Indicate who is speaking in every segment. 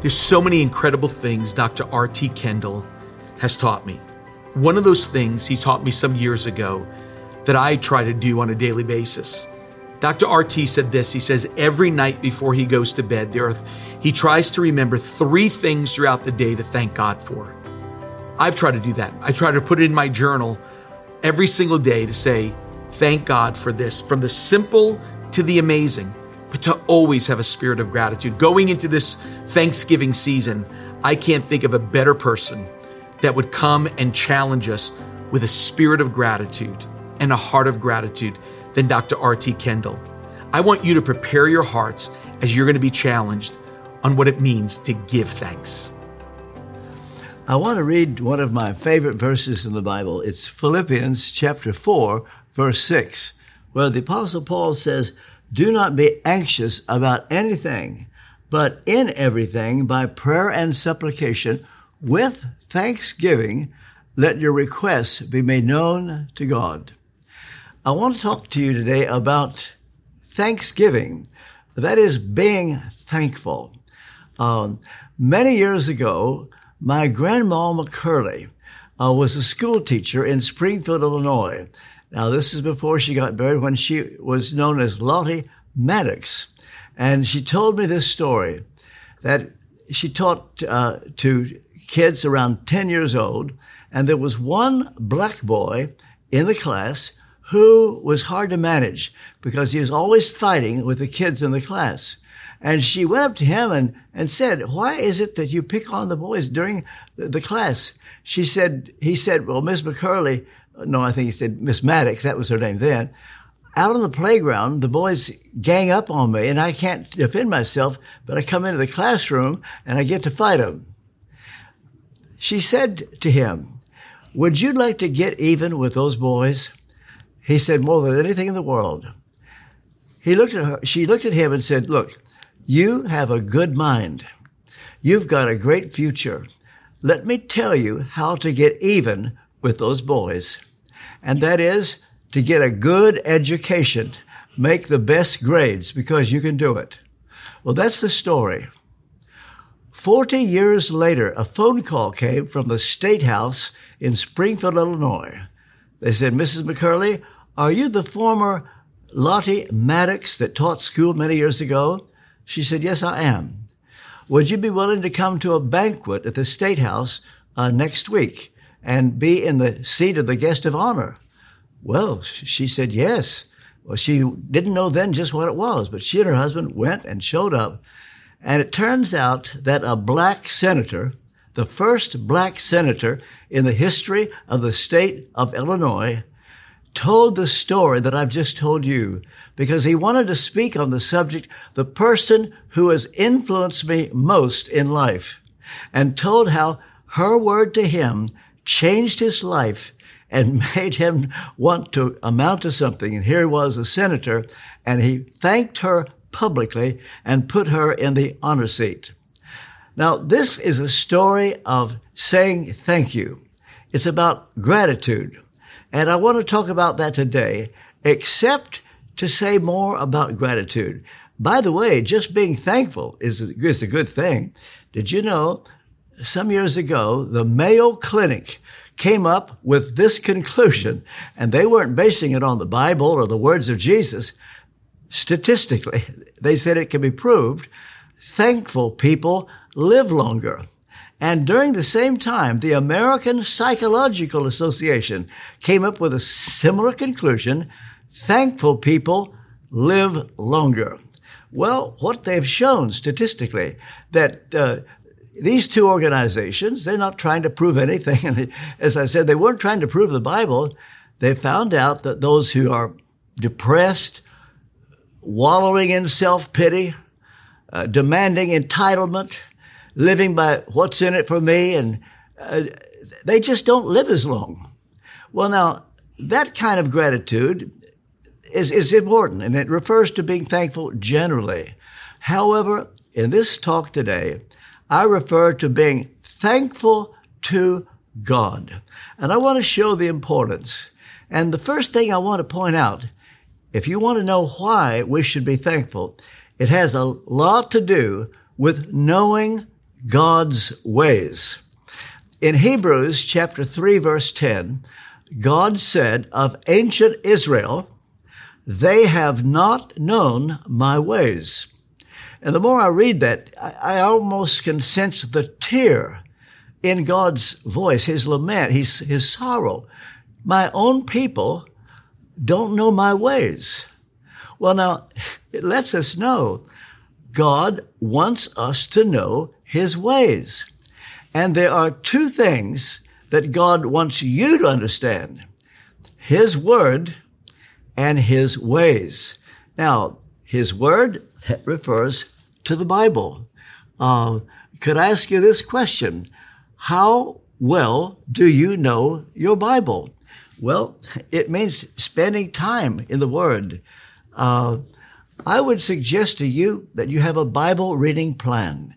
Speaker 1: There's so many incredible things Dr. R.T. Kendall has taught me. One of those things he taught me some years ago that I try to do on a daily basis. Dr. RT said this. He says every night before he goes to bed, there are, he tries to remember three things throughout the day to thank God for. I've tried to do that. I try to put it in my journal every single day to say, thank God for this, from the simple to the amazing, but to always have a spirit of gratitude. Going into this Thanksgiving season, I can't think of a better person that would come and challenge us with a spirit of gratitude and a heart of gratitude than Dr. R.T. Kendall. I want you to prepare your hearts as you're going to be challenged on what it means to give thanks.
Speaker 2: I want to read one of my favorite verses in the Bible. It's Philippians chapter 4, verse 6, where the Apostle Paul says, Do not be anxious about anything, but in everything, by prayer and supplication, with thanksgiving, let your requests be made known to God. I want to talk to you today about Thanksgiving. That is being thankful. Um, many years ago, my grandma McCurley uh, was a school teacher in Springfield, Illinois. Now, this is before she got married when she was known as Lottie Maddox. And she told me this story that she taught uh, to kids around 10 years old, and there was one black boy in the class who was hard to manage because he was always fighting with the kids in the class. And she went up to him and, and said, why is it that you pick on the boys during the, the class? She said, he said, well, Miss McCurley, no, I think he said Miss Maddox, that was her name then. Out on the playground, the boys gang up on me and I can't defend myself, but I come into the classroom and I get to fight them. She said to him, would you like to get even with those boys? He said, more than anything in the world. He looked at her, she looked at him and said, look, you have a good mind. You've got a great future. Let me tell you how to get even with those boys. And that is to get a good education, make the best grades because you can do it. Well, that's the story. Forty years later, a phone call came from the State House in Springfield, Illinois. They said, Mrs. McCurley, are you the former Lottie Maddox that taught school many years ago? She said, Yes, I am. Would you be willing to come to a banquet at the State House uh, next week and be in the seat of the guest of honor? Well, she said, Yes. Well, she didn't know then just what it was, but she and her husband went and showed up. And it turns out that a black senator, the first black senator in the history of the state of Illinois, told the story that I've just told you because he wanted to speak on the subject, the person who has influenced me most in life and told how her word to him changed his life and made him want to amount to something. And here he was a senator and he thanked her publicly and put her in the honor seat. Now, this is a story of saying thank you. It's about gratitude. And I want to talk about that today, except to say more about gratitude. By the way, just being thankful is, is a good thing. Did you know some years ago, the Mayo Clinic came up with this conclusion, and they weren't basing it on the Bible or the words of Jesus. Statistically, they said it can be proved. Thankful people live longer. And during the same time, the American Psychological Association came up with a similar conclusion. Thankful people live longer. Well, what they've shown statistically that uh, these two organizations, they're not trying to prove anything. And as I said, they weren't trying to prove the Bible. They found out that those who are depressed, wallowing in self-pity, uh, demanding entitlement, living by what's in it for me, and uh, they just don't live as long. Well, now, that kind of gratitude is, is important, and it refers to being thankful generally. However, in this talk today, I refer to being thankful to God. And I want to show the importance. And the first thing I want to point out, if you want to know why we should be thankful, it has a lot to do with knowing God's ways. In Hebrews chapter 3 verse 10, God said of ancient Israel, they have not known my ways. And the more I read that, I, I almost can sense the tear in God's voice, his lament, his, his sorrow. My own people don't know my ways. Well, now, it lets us know God wants us to know his ways. And there are two things that God wants you to understand. His word and his ways. Now, his word, that refers to the Bible. Uh, could I ask you this question? How well do you know your Bible? Well, it means spending time in the Word. Uh, I would suggest to you that you have a Bible reading plan.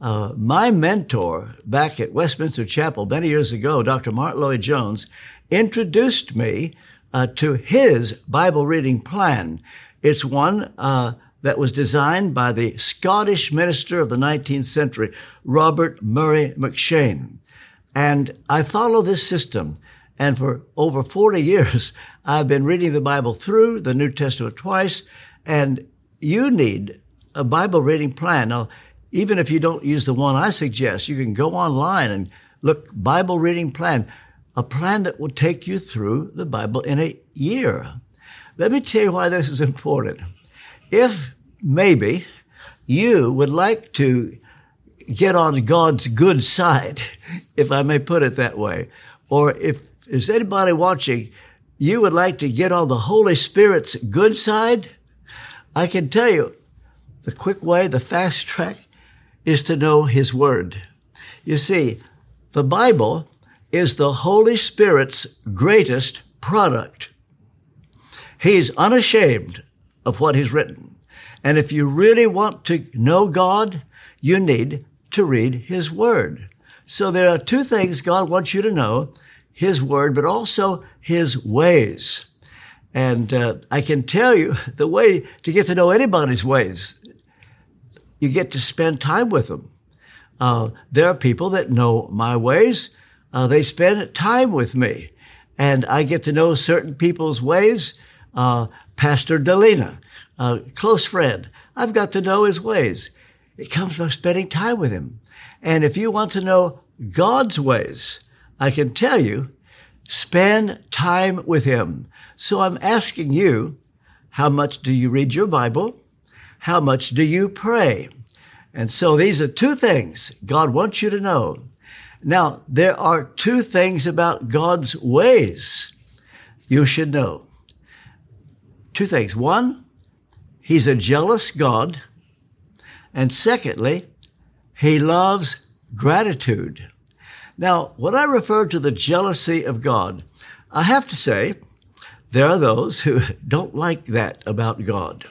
Speaker 2: Uh, my mentor back at Westminster Chapel many years ago, Dr. Martyn Lloyd-Jones, introduced me uh, to his Bible reading plan. It's one uh, that was designed by the Scottish minister of the 19th century, Robert Murray M'Cheyne. And I follow this system. And for over 40 years, I've been reading the Bible through, the New Testament twice, and you need a Bible reading plan. Now, even if you don't use the one I suggest, you can go online and look Bible reading plan, a plan that will take you through the Bible in a year. Let me tell you why this is important. If maybe you would like to get on God's good side, if I may put it that way, or if is anybody watching, you would like to get on the Holy Spirit's good side, I can tell you the quick way, the fast track is to know His Word. You see, the Bible is the Holy Spirit's greatest product. He's unashamed of what He's written. And if you really want to know God, you need to read His Word. So there are two things God wants you to know his word, but also his ways. And uh, I can tell you the way to get to know anybody's ways, you get to spend time with them. Uh, there are people that know my ways. Uh, they spend time with me, and I get to know certain people's ways. Uh, Pastor Delina, a close friend, I've got to know his ways. It comes from spending time with him. And if you want to know God's ways, I can tell you, spend time with Him. So I'm asking you, how much do you read your Bible? How much do you pray? And so these are two things God wants you to know. Now, there are two things about God's ways you should know. Two things. One, He's a jealous God. And secondly, He loves gratitude. Now, when I refer to the jealousy of God, I have to say there are those who don't like that about God.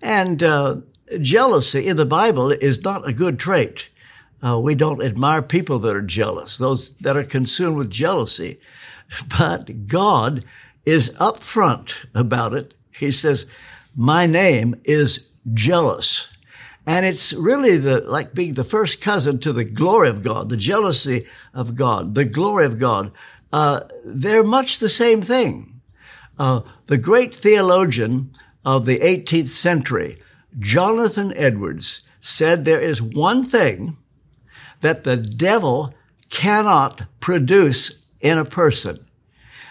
Speaker 2: And uh, jealousy in the Bible is not a good trait. Uh, we don't admire people that are jealous, those that are consumed with jealousy. But God is upfront about it. He says, My name is jealous. And it's really the, like being the first cousin to the glory of God, the jealousy of God, the glory of God. Uh, they're much the same thing. Uh, the great theologian of the 18th century, Jonathan Edwards, said there is one thing that the devil cannot produce in a person,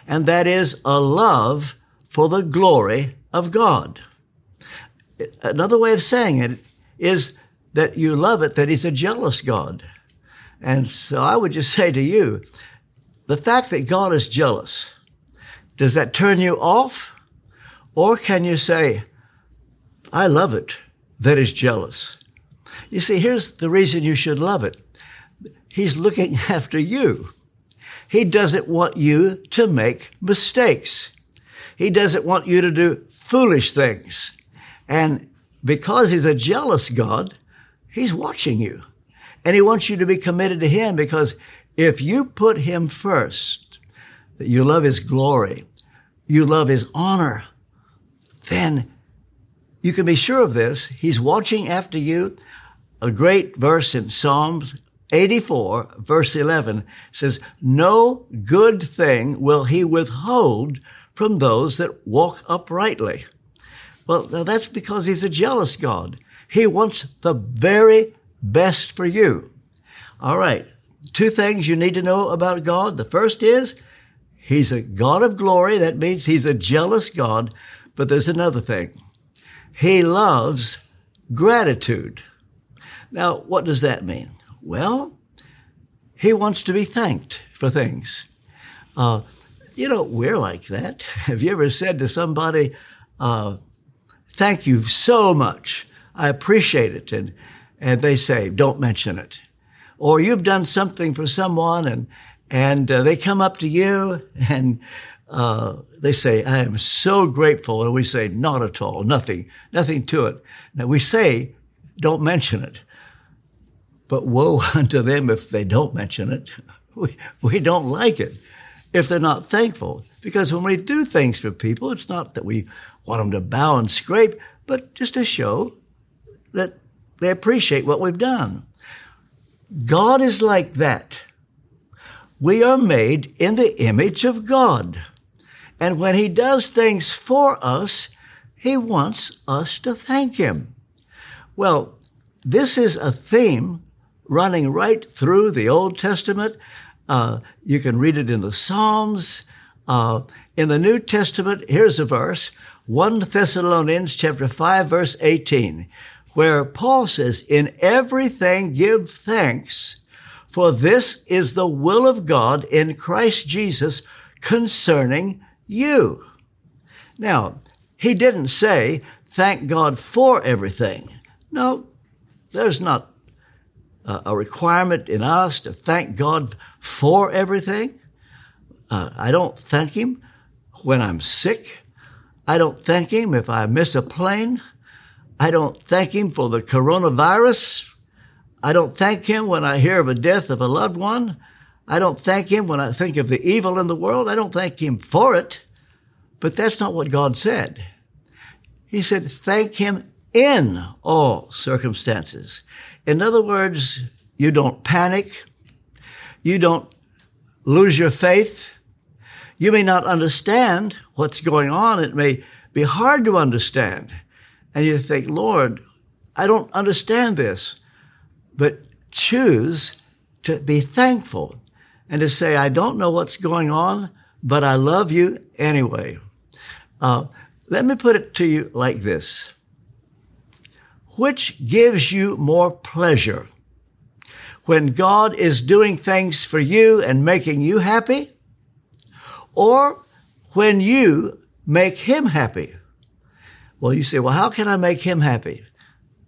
Speaker 2: and that is a love for the glory of God. Another way of saying it is that you love it that he's a jealous God. And so I would just say to you, the fact that God is jealous, does that turn you off? Or can you say, I love it that is jealous? You see, here's the reason you should love it. He's looking after you. He doesn't want you to make mistakes. He doesn't want you to do foolish things. And because he's a jealous God, he's watching you. And he wants you to be committed to him because if you put him first, that you love his glory, you love his honor, then you can be sure of this. He's watching after you. a great verse in Psalms 84, verse 11 says, No good thing will he withhold from those that walk uprightly. Well, now that's because he's a jealous God. He wants the very best for you. All right. Two things you need to know about God. The first is he's a God of glory. That means he's a jealous God. But there's another thing. He loves gratitude. Now, what does that mean? Well, he wants to be thanked for things. Uh, you know, we're like that. Have you ever said to somebody, uh, thank you so much. I appreciate it. And, and they say, don't mention it. Or you've done something for someone and, and uh, they come up to you and uh, they say, I am so grateful. And we say, not at all, nothing, nothing to it. Now we say, don't mention it. But woe unto them if they don't mention it. We, we don't like it if they're not thankful. Because when we do things for people, it's not that we want them to bow and scrape, but just to show that they appreciate what we've done. God is like that. We are made in the image of God. And when He does things for us, He wants us to thank Him. Well, this is a theme running right through the Old Testament. Uh, you can read it in the Psalms. Uh, in the New Testament, here's a verse, 1 Thessalonians chapter 5 verse 18, where Paul says, in everything give thanks, for this is the will of God in Christ Jesus concerning you. Now, he didn't say, thank God for everything. No, there's not a requirement in us to thank God for everything. Uh, I don't thank Him when I'm sick. I don't thank Him if I miss a plane. I don't thank Him for the coronavirus. I don't thank Him when I hear of a death of a loved one. I don't thank Him when I think of the evil in the world. I don't thank Him for it. But that's not what God said. He said, thank Him in all circumstances. In other words, you don't panic. You don't lose your faith. You may not understand what's going on. It may be hard to understand. And you think, Lord, I don't understand this. But choose to be thankful and to say, I don't know what's going on, but I love you anyway. Uh, let me put it to you like this which gives you more pleasure? When God is doing things for you and making you happy? Or when you make Him happy? Well, you say, well, how can I make Him happy?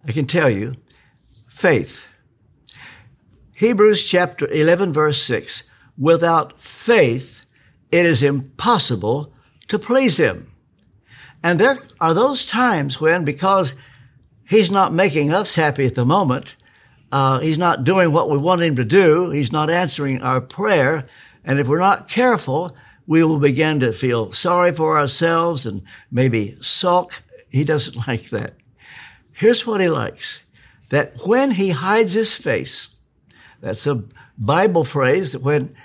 Speaker 2: I can tell you, faith. Hebrews chapter 11 verse 6. Without faith, it is impossible to please Him. And there are those times when, because He's not making us happy at the moment. Uh, he's not doing what we want him to do. He's not answering our prayer. And if we're not careful, we will begin to feel sorry for ourselves and maybe sulk. He doesn't like that. Here's what he likes. That when he hides his face, that's a Bible phrase that when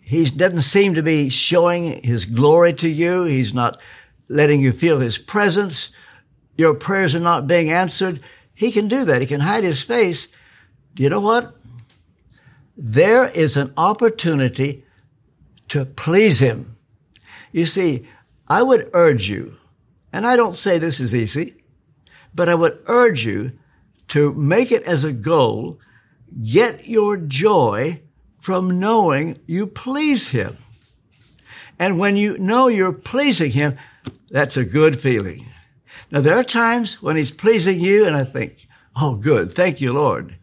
Speaker 2: he doesn't seem to be showing his glory to you, he's not letting you feel his presence, your prayers are not being answered, he can do that. He can hide his face. You know what? There is an opportunity to please him. You see, I would urge you, and I don't say this is easy, but I would urge you to make it as a goal, get your joy from knowing you please him. And when you know you're pleasing him, that's a good feeling. Now, there are times when He's pleasing you, and I think, oh, good, thank you, Lord.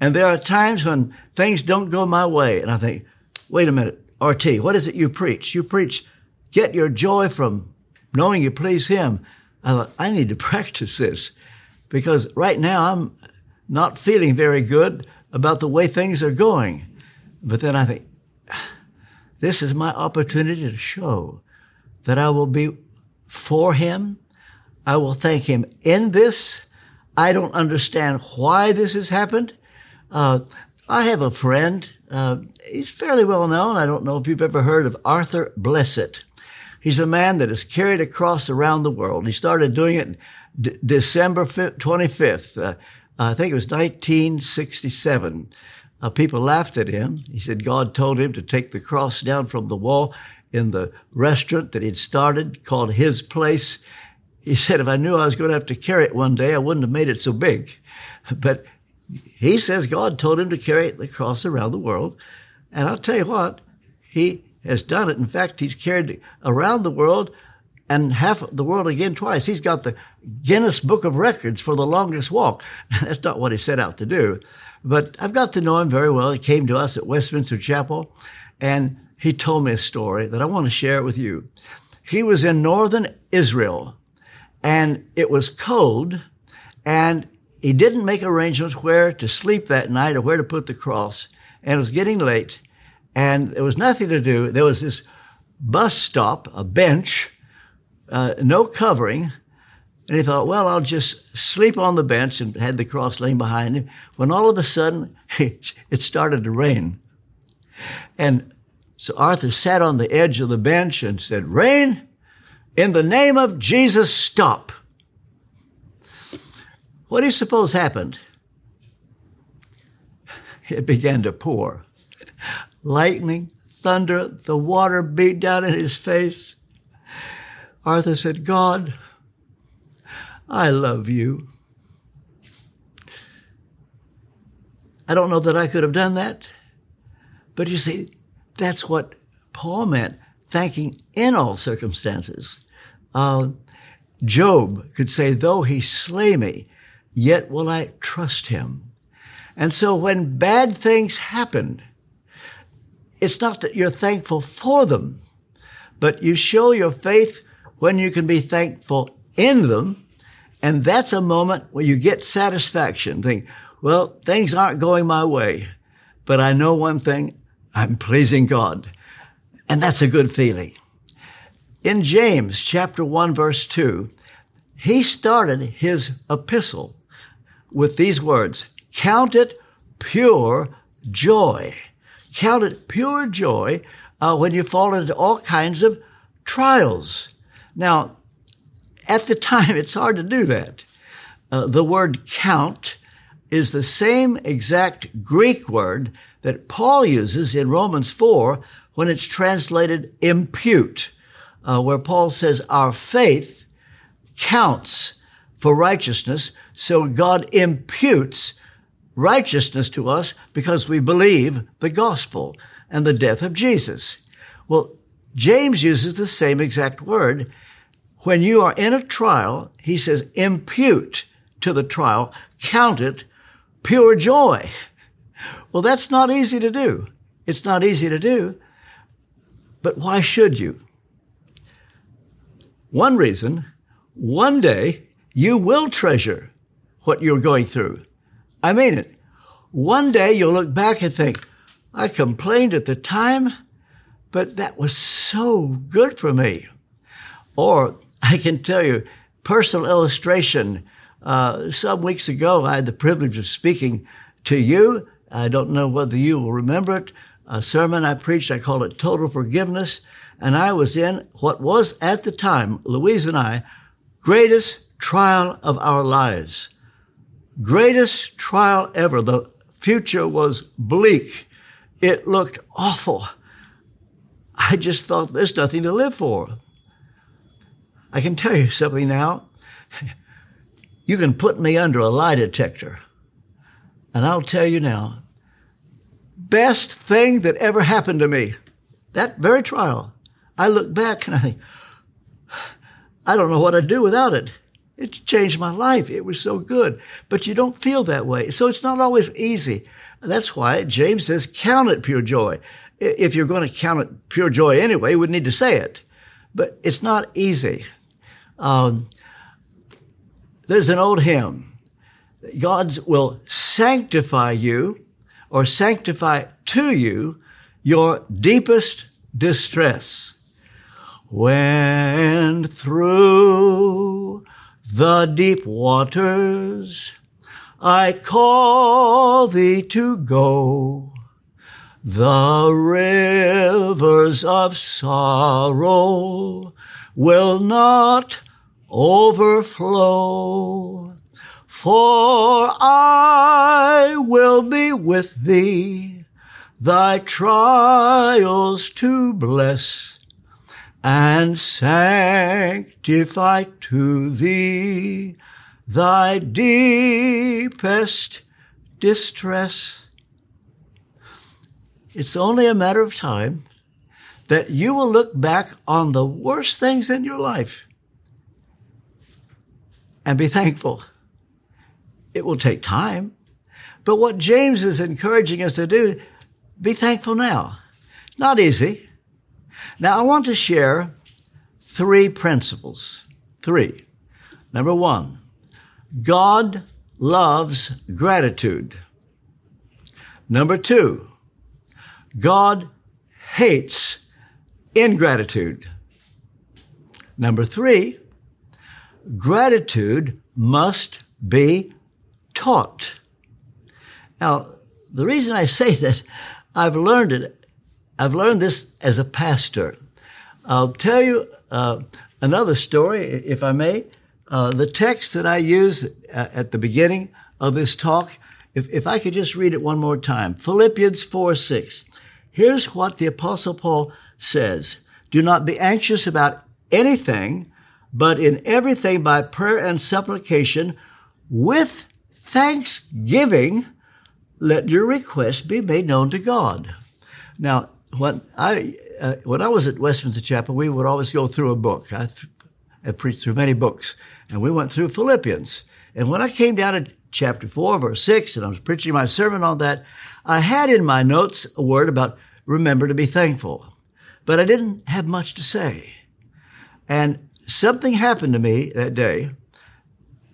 Speaker 2: And there are times when things don't go my way, and I think, wait a minute, RT, what is it you preach? You preach, get your joy from knowing you please Him. I thought, I need to practice this because right now I'm not feeling very good about the way things are going. But then I think, this is my opportunity to show that I will be for Him I will thank him in this. I don't understand why this has happened. Uh, I have a friend. Uh, he's fairly well known. I don't know if you've ever heard of Arthur Blessitt. He's a man that has carried a cross around the world. He started doing it D- December 25th. Uh, I think it was 1967. Uh, people laughed at him. He said God told him to take the cross down from the wall in the restaurant that he'd started called His Place. He said, if I knew I was going to have to carry it one day, I wouldn't have made it so big. But he says God told him to carry the cross around the world. And I'll tell you what, he has done it. In fact, he's carried it around the world and half the world again twice. He's got the Guinness Book of Records for the longest walk. That's not what he set out to do. But I've got to know him very well. He came to us at Westminster Chapel and he told me a story that I want to share with you. He was in northern Israel and it was cold and he didn't make arrangements where to sleep that night or where to put the cross. And it was getting late and there was nothing to do. There was this bus stop, a bench, uh, no covering. And he thought, well, I'll just sleep on the bench and had the cross laying behind him. When all of a sudden, it started to rain. And so Arthur sat on the edge of the bench and said, Rain, in the name of Jesus, stop. What do you suppose happened? It began to pour. Lightning, thunder, the water beat down in his face. Arthur said, God, I love you. I don't know that I could have done that. But you see, that's what Paul meant, thanking in all circumstances. Uh, Job could say, though he slay me, yet will I trust him. And so when bad things happen, it's not that you're thankful for them, but you show your faith when you can be thankful in them. And that's a moment where you get satisfaction. Think, well, things aren't going my way, but I know one thing. I'm pleasing God. And that's a good feeling. In James chapter 1 verse 2, he started his epistle with these words, count it pure joy. Count it pure joy uh, when you fall into all kinds of trials. Now, at the time, it's hard to do that. Uh, the word count is the same exact Greek word that Paul uses in Romans 4 when it's translated impute, uh, where Paul says our faith counts for righteousness. So God imputes righteousness to us because we believe the gospel and the death of Jesus. Well, James uses the same exact word when you are in a trial, he says, impute to the trial, count it pure joy. Well, that's not easy to do. It's not easy to do. But why should you? One reason, one day you will treasure what you're going through. I mean it. One day you'll look back and think, I complained at the time, but that was so good for me. Or I can tell you, personal illustration. Uh, some weeks ago, I had the privilege of speaking to you. I don't know whether you will remember it. A sermon I preached, I called it Total Forgiveness. And I was in what was at the time, Louise and I, greatest trial of our lives. Greatest trial ever. The future was bleak. It looked awful. I just thought there's nothing to live for. I can tell you something now. You can put me under a lie detector. And I'll tell you now, best thing that ever happened to me, that very trial. I look back and I think, I don't know what I'd do without it. It changed my life. It was so good. But you don't feel that way. So it's not always easy. That's why James says, count it pure joy. If you're going to count it pure joy anyway, we need to say it. But it's not easy. Um, there's an old hymn. God will sanctify you or sanctify to you your deepest distress. When through the deep waters. I call thee to go. The rivers of sorrow will not overflow. For I will be with thee, thy trials to bless, and sanctify to thee thy deepest distress. It's only a matter of time that you will look back on the worst things in your life and be thankful. It will take time. But what James is encouraging us to do, be thankful now. Not easy. Now I want to share three principles. Three. Number one, God loves gratitude. Number two, God hates ingratitude. Number three, gratitude must be taught. Now, the reason I say that, I've learned it. I've learned this as a pastor. I'll tell you uh, another story, if I may. Uh, the text that I use uh, at the beginning of this talk, if, if I could just read it one more time Philippians 4 6. Here's what the Apostle Paul says Do not be anxious about anything, but in everything by prayer and supplication with thanksgiving, let your requests be made known to God. Now, when I uh, when I was at Westminster Chapel, we would always go through a book. I, th- I preached through many books, and we went through Philippians. And when I came down to chapter four, verse six, and I was preaching my sermon on that, I had in my notes a word about remember to be thankful, but I didn't have much to say. And something happened to me that day.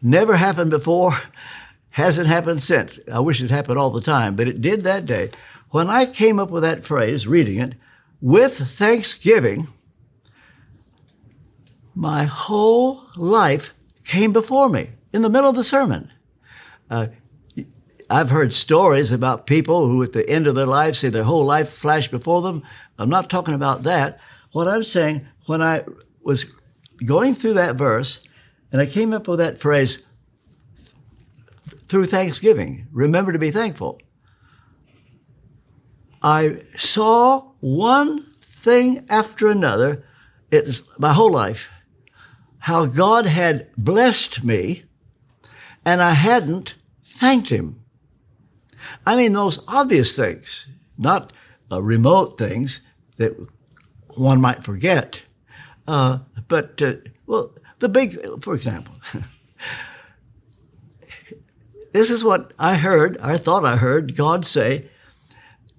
Speaker 2: Never happened before, hasn't happened since. I wish it happened all the time, but it did that day. When I came up with that phrase, reading it, with thanksgiving, my whole life came before me in the middle of the sermon. Uh, I've heard stories about people who, at the end of their life, see their whole life flash before them. I'm not talking about that. What I'm saying, when I was going through that verse, and I came up with that phrase, through Thanksgiving, remember to be thankful. I saw one thing after another, It's my whole life, how God had blessed me and I hadn't thanked Him. I mean, those obvious things, not uh, remote things that one might forget. Uh, but, uh, well, the big, for example, this is what I heard, I thought I heard God say,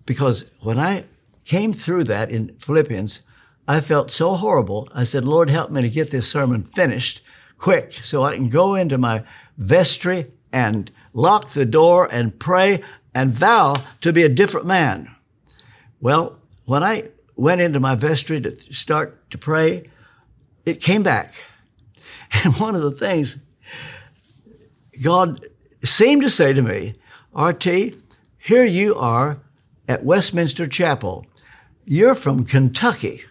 Speaker 2: because when I came through that in Philippians, I felt so horrible. I said, Lord, help me to get this sermon finished quick so I can go into my vestry and lock the door and pray and vow to be a different man. Well, when I went into my vestry to start to pray, it came back. And one of the things God seemed to say to me, RT, here you are at Westminster Chapel. You're from Kentucky.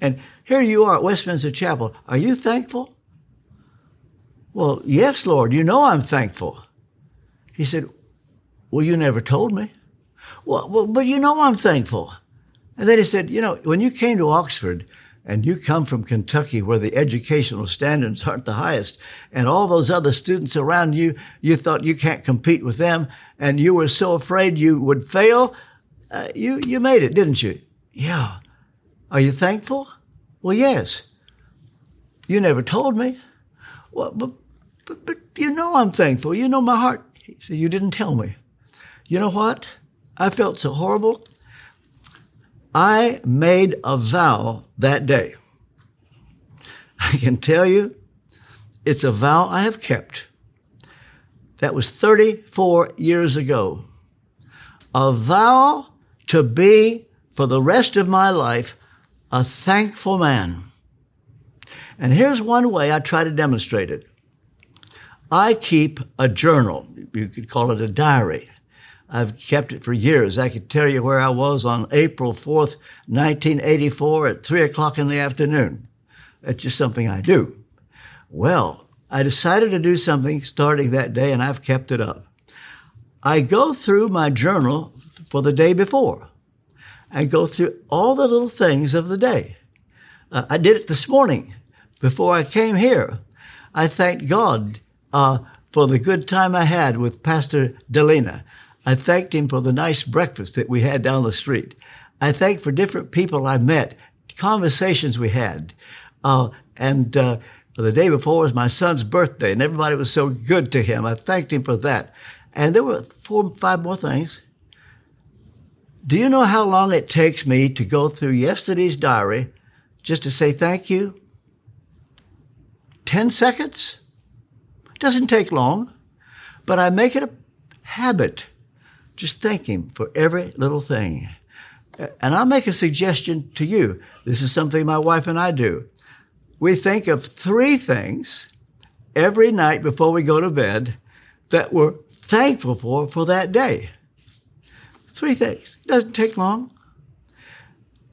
Speaker 2: And here you are at Westminster Chapel. Are you thankful? Well, yes, Lord, you know I'm thankful. He said, Well, you never told me. Well, well, but you know I'm thankful. And then he said, You know, when you came to Oxford, and you come from Kentucky where the educational standards aren't the highest and all those other students around you, you thought you can't compete with them and you were so afraid you would fail. Uh, you, you made it, didn't you? Yeah. Are you thankful? Well, yes. You never told me. Well, but, but, but you know I'm thankful. You know my heart. He said, you didn't tell me. You know what? I felt so horrible. I made a vow that day. I can tell you, it's a vow I have kept. That was 34 years ago. A vow to be, for the rest of my life, a thankful man. And here's one way I try to demonstrate it. I keep a journal. You could call it a diary. I've kept it for years. I could tell you where I was on April 4th, 1984 at 3 o'clock in the afternoon. That's just something I do. Well, I decided to do something starting that day and I've kept it up. I go through my journal for the day before. and go through all the little things of the day. Uh, I did it this morning before I came here. I thanked God uh, for the good time I had with Pastor Delina. I thanked him for the nice breakfast that we had down the street. I thanked for different people I met, conversations we had. Uh, and uh, the day before was my son's birthday, and everybody was so good to him. I thanked him for that. And there were four, five more things. Do you know how long it takes me to go through yesterday's diary just to say thank you? 10 seconds? Doesn't take long, but I make it a habit. Just thank Him for every little thing. And I'll make a suggestion to you. This is something my wife and I do. We think of three things every night before we go to bed that we're thankful for for that day. Three things. It doesn't take long.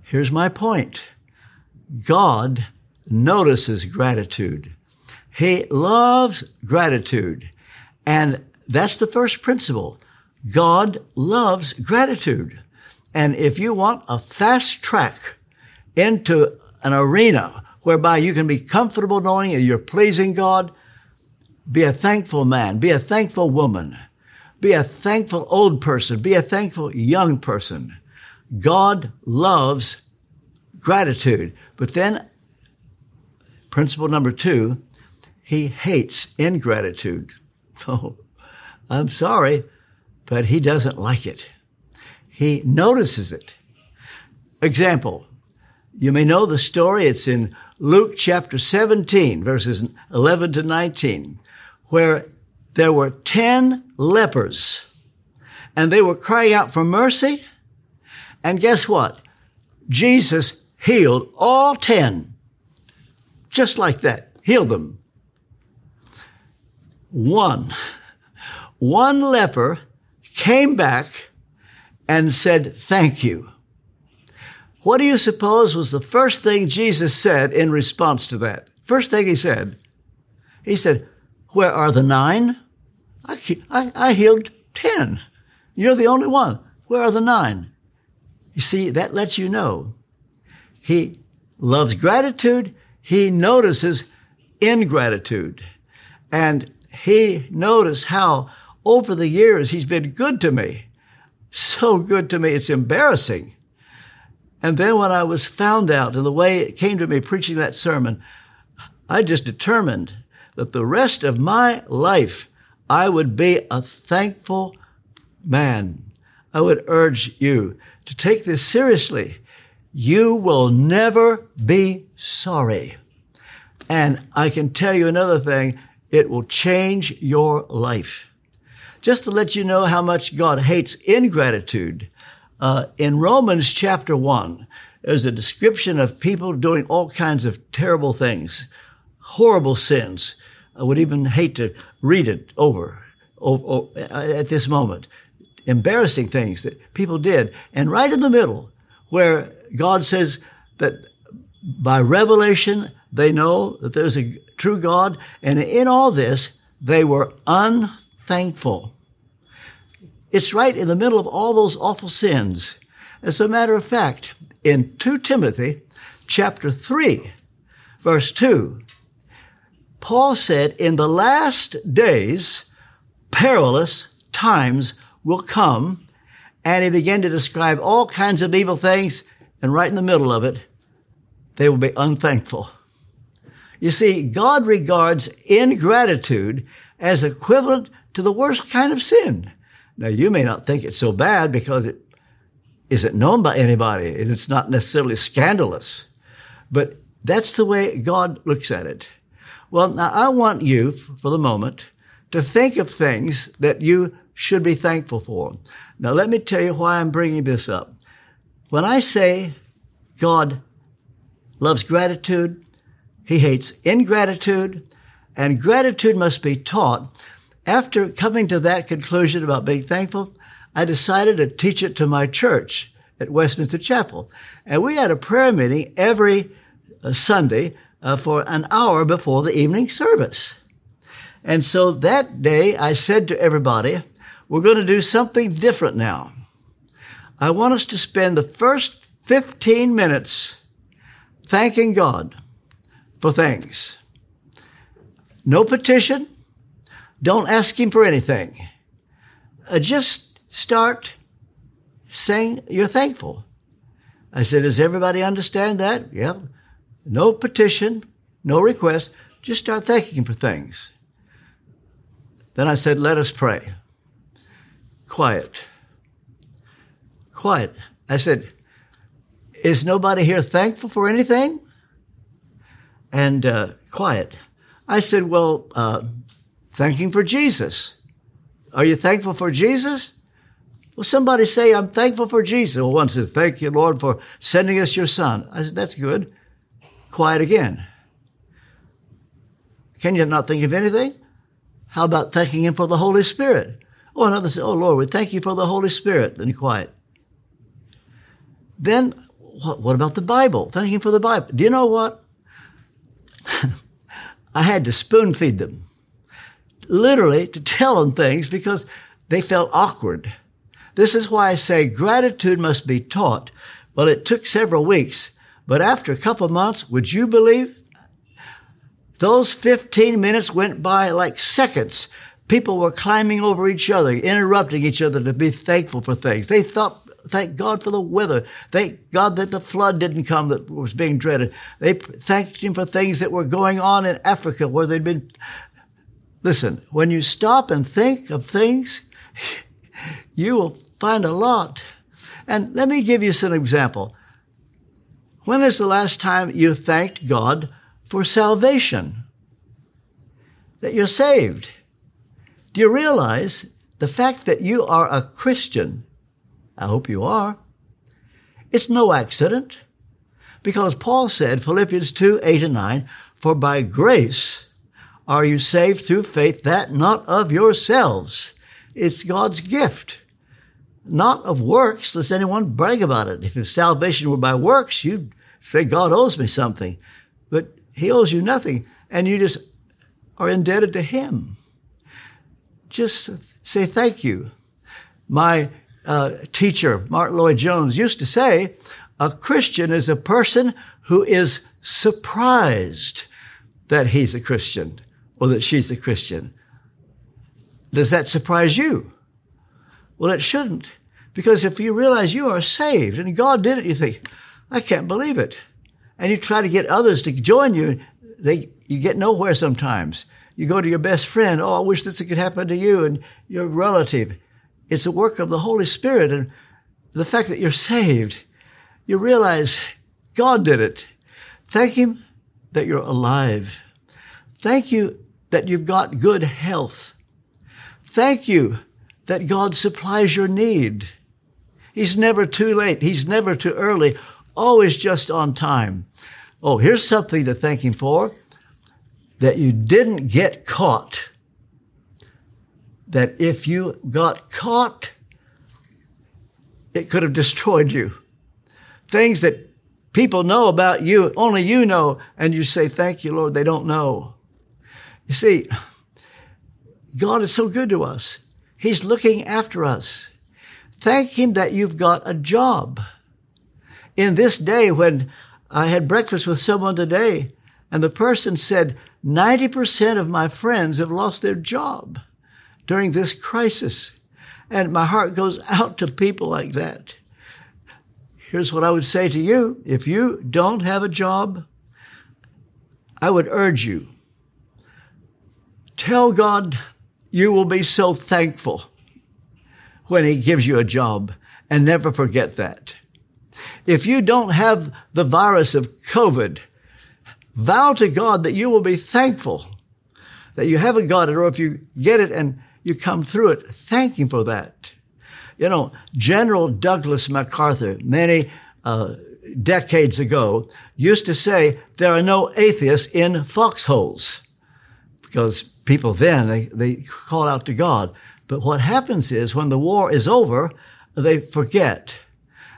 Speaker 2: Here's my point. God notices gratitude. He loves gratitude. And that's the first principle. God loves gratitude. And if you want a fast track into an arena whereby you can be comfortable knowing you're pleasing God, be a thankful man, be a thankful woman. Be a thankful old person. Be a thankful young person. God loves gratitude. But then, principle number two, he hates ingratitude. Oh, I'm sorry, but he doesn't like it. He notices it. Example, you may know the story. It's in Luke chapter 17, verses 11 to 19, where there were 10 lepers and they were crying out for mercy. And guess what? Jesus healed all 10. Just like that. Healed them. One. One leper came back and said, thank you. What do you suppose was the first thing Jesus said in response to that? First thing he said, he said, where are the nine? I, I, I healed 10. You're the only one. Where are the nine? You see, that lets you know he loves gratitude. He notices ingratitude. And he noticed how over the years he's been good to me. So good to me. It's embarrassing. And then when I was found out and the way it came to me preaching that sermon, I just determined that the rest of my life I would be a thankful man. I would urge you to take this seriously. You will never be sorry. And I can tell you another thing. It will change your life. Just to let you know how much God hates ingratitude, uh, in Romans chapter 1, there's a description of people doing all kinds of terrible things, horrible sins. I would even hate to read it over, over, over at this moment. Embarrassing things that people did. And right in the middle, where God says that by revelation, they know that there's a true God. And in all this, they were unthankful. It's right in the middle of all those awful sins. As a matter of fact, in 2 Timothy chapter 3, verse 2, Paul said, in the last days, perilous times will come. And he began to describe all kinds of evil things. And right in the middle of it, they will be unthankful. You see, God regards ingratitude as equivalent to the worst kind of sin. Now, you may not think it's so bad because it isn't known by anybody and it's not necessarily scandalous, but that's the way God looks at it. Well, now I want you, for the moment, to think of things that you should be thankful for. Now, let me tell you why I'm bringing this up. When I say God loves gratitude, He hates ingratitude, And gratitude must be taught. After coming to that conclusion about being thankful, I decided to teach it to my church at Westminster Chapel. And we had a prayer meeting every uh, Sunday uh, for an hour before the evening service. And so that day I said to everybody, we're going to do something different now. I want us to spend the first 15 minutes thanking God for things. No petition. Don't ask Him for anything. Uh, just start saying you're thankful. I said, does everybody understand that? Yeah. No petition, no request. Just start thanking for things. Then I said, let us pray. Quiet. Quiet. I said, is nobody here thankful for anything? And uh, quiet. I said, well, uh, thanking for Jesus. Are you thankful for Jesus? Well, somebody say, I'm thankful for Jesus. Well, one said, thank you, Lord, for sending us your son. I said, that's good. Quiet again. Can you not think of anything? How about thanking him for the Holy Spirit? Oh, another said, oh, Lord, we thank you for the Holy Spirit. Then quiet. Then, what, what about the Bible? Thanking for the Bible. Do you know what? I had to spoon feed them, literally to tell them things because they felt awkward. This is why I say gratitude must be taught. Well, it took several weeks, but after a couple months, would you believe? Those 15 minutes went by like seconds. People were climbing over each other, interrupting each other to be thankful for things. They thought, thank God for the weather. Thank God that the flood didn't come that was being dreaded. They thanked Him for things that were going on in Africa where they'd been. Listen, when you stop and think of things, you will find a lot. And let me give you some example. When is the last time you thanked God for salvation? That you're saved? Do you realize the fact that you are a Christian? I hope you are. It's no accident. Because Paul said, Philippians 2, 8 and 9, for by grace are you saved through faith, that not of yourselves. It's God's gift not of works, lest anyone brag about it. If salvation were by works, you'd say, God owes me something. But he owes you nothing, and you just are indebted to him. Just say thank you. My uh, teacher, Martyn Lloyd-Jones, used to say, a Christian is a person who is surprised that he's a Christian or that she's a Christian. Does that surprise you? Well, it shouldn't. Because if you realize you are saved and God did it, you think, I can't believe it. And you try to get others to join you. They, you get nowhere sometimes. You go to your best friend. Oh, I wish this could happen to you and your relative. It's a work of the Holy Spirit. And the fact that you're saved, you realize God did it. Thank Him that you're alive. Thank you that you've got good health. Thank you that God supplies your need. He's never too late. He's never too early. Always just on time. Oh, here's something to thank Him for that you didn't get caught. That if you got caught, it could have destroyed you. Things that people know about you, only you know, and you say, Thank you, Lord, they don't know. You see, God is so good to us. He's looking after us. Thank Him that you've got a job. In this day, when I had breakfast with someone today, and the person said, 90% of my friends have lost their job during this crisis. And my heart goes out to people like that. Here's what I would say to you. If you don't have a job, I would urge you, tell God you will be so thankful when He gives you a job and never forget that. If you don't have the virus of COVID, vow to God that you will be thankful that you haven't got it, or if you get it and you come through it, thank Him for that. You know, General Douglas MacArthur, many uh, decades ago, used to say, there are no atheists in foxholes because people then, they, they call out to God. But what happens is when the war is over, they forget.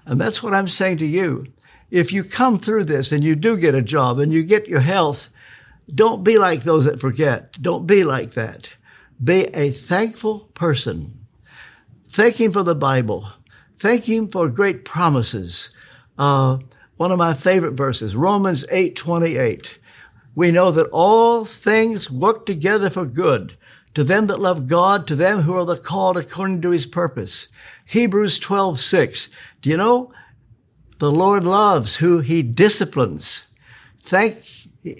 Speaker 2: And that's what I'm saying to you. If you come through this and you do get a job and you get your health, don't be like those that forget. Don't be like that. Be a thankful person. Thank Him for the Bible. Thank Him for great promises. Uh, one of my favorite verses, Romans 8, 28. We know that all things work together for good to them that love God, to them who are the called according to his purpose. Hebrews 12, 6. Do you know? The Lord loves who he disciplines. Thank,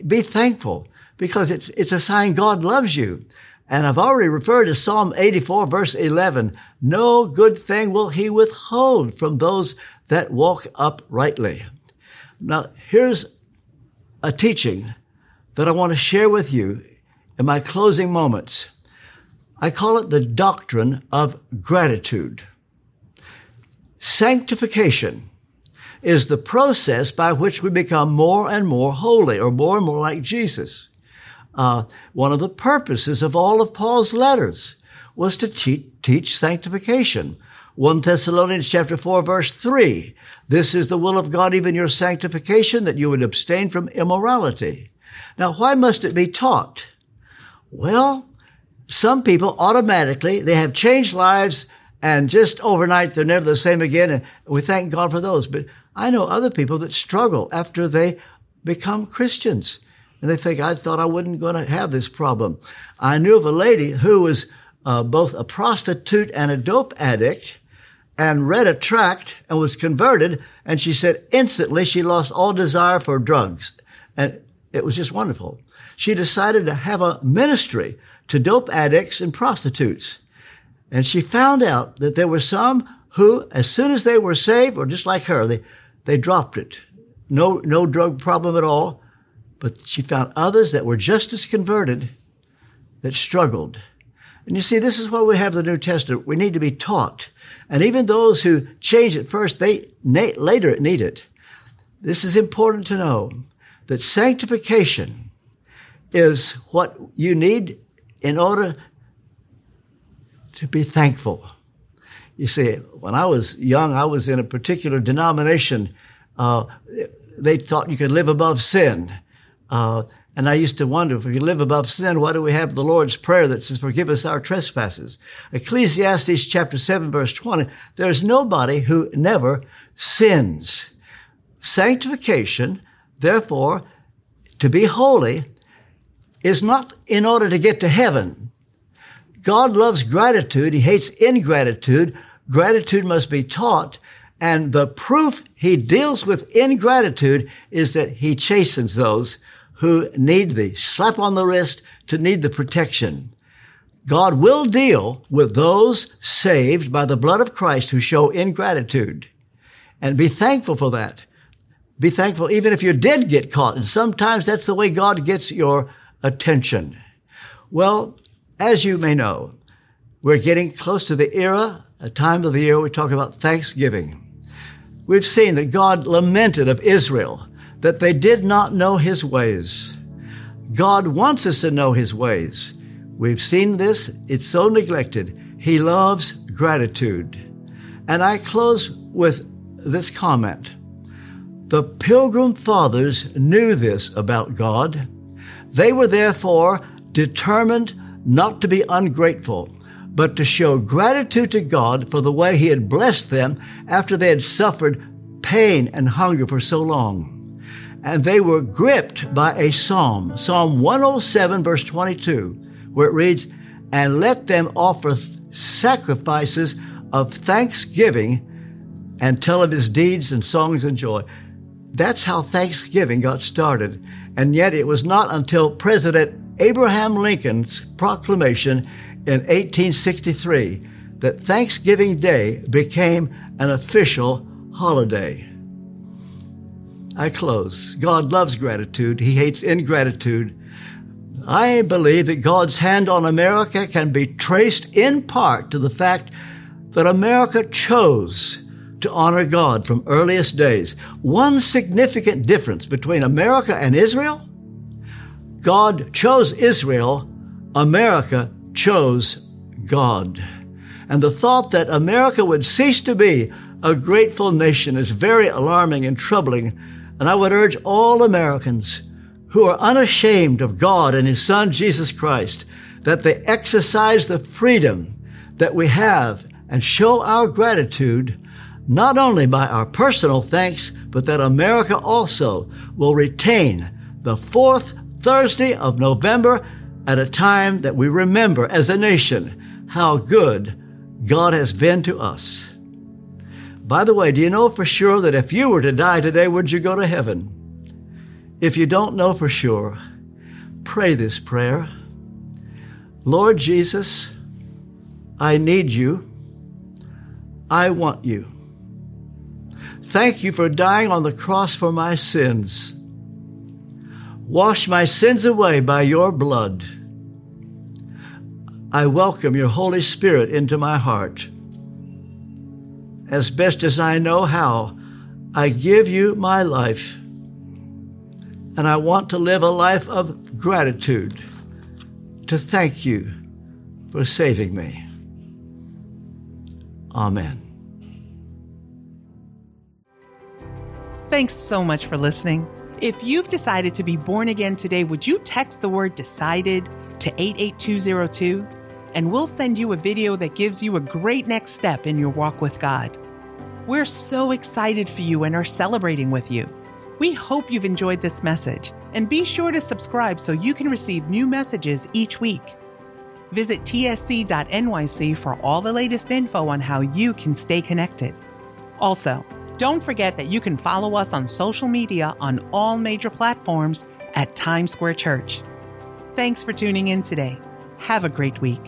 Speaker 2: be thankful because it's, it's a sign God loves you. And I've already referred to Psalm 84 verse 11. No good thing will he withhold from those that walk uprightly. Now, here's a teaching that I want to share with you in my closing moments. I call it the doctrine of gratitude. Sanctification is the process by which we become more and more holy or more and more like Jesus. Uh, one of the purposes of all of Paul's letters was to te- teach sanctification. 1 Thessalonians chapter 4 verse 3. This is the will of God, even your sanctification, that you would abstain from immorality. Now, why must it be taught? Well, some people automatically, they have changed lives and just overnight they're never the same again. And we thank God for those. But I know other people that struggle after they become Christians. And they think, I thought I wasn't going to have this problem. I knew of a lady who was uh, both a prostitute and a dope addict and read a tract and was converted. And she said instantly she lost all desire for drugs. And it was just wonderful. She decided to have a ministry to dope addicts and prostitutes. And she found out that there were some who, as soon as they were saved, or just like her, they, they dropped it. No, no drug problem at all. But she found others that were just as converted that struggled. And you see, this is why we have the New Testament. We need to be taught. And even those who change it first, they later need it. This is important to know that sanctification is what you need in order to be thankful. You see, when I was young, I was in a particular denomination. Uh, they thought you could live above sin. Uh, and I used to wonder if we live above sin, why do we have the Lord's Prayer that says, forgive us our trespasses? Ecclesiastes chapter 7 verse 20, there's nobody who never sins. Sanctification, therefore, to be holy is not in order to get to heaven. God loves gratitude. He hates ingratitude. Gratitude must be taught. And the proof he deals with ingratitude is that he chastens those who need the slap on the wrist to need the protection. God will deal with those saved by the blood of Christ who show ingratitude. And be thankful for that. Be thankful even if you did get caught. And sometimes that's the way God gets your attention. Well, as you may know, we're getting close to the era, a time of the year we talk about Thanksgiving. We've seen that God lamented of Israel that they did not know his ways. God wants us to know his ways. We've seen this. It's so neglected. He loves gratitude. And I close with this comment. The Pilgrim Fathers knew this about God they were therefore determined not to be ungrateful, but to show gratitude to God for the way He had blessed them after they had suffered pain and hunger for so long. And they were gripped by a psalm, Psalm 107, verse 22, where it reads, And let them offer sacrifices of thanksgiving and tell of his deeds and songs and joy. That's how Thanksgiving got started. And yet it was not until President Abraham Lincoln's proclamation in 1863 that Thanksgiving Day became an official holiday. I close. God loves gratitude. He hates ingratitude. I believe that God's hand on America can be traced in part to the fact that America chose to honor God from earliest days. One significant difference between America and Israel God chose Israel America chose God. And the thought that America would cease to be a grateful nation is very alarming and troubling. And I would urge all Americans who are unashamed of God and His Son, Jesus Christ, that they exercise the freedom that we have and show our gratitude not only by our personal thanks, but that America also will retain the fourth Thursday of November at a time that we remember as a nation how good God has been to us. By the way, do you know for sure that if you were to die today, would you go to heaven? If you don't know for sure, pray this prayer Lord Jesus, I need you. I want you. Thank you for dying on the cross for my sins. Wash my sins away by your blood. I welcome your Holy Spirit into my heart. As best as I know how, I give you my life. And I want to live a life of gratitude to thank you for saving me. Amen.
Speaker 3: Thanks so much for listening. If you've decided to be born again today, would you text the word decided to 88202? And we'll send you a video that gives you a great next step in your walk with God. We're so excited for you and are celebrating with you. We hope you've enjoyed this message and be sure to subscribe so you can receive new messages each week. Visit tsc.nyc for all the latest info on how you can stay connected. Also, don't forget that you can follow us on social media on all major platforms at Times Square Church. Thanks for tuning in today. Have a great week.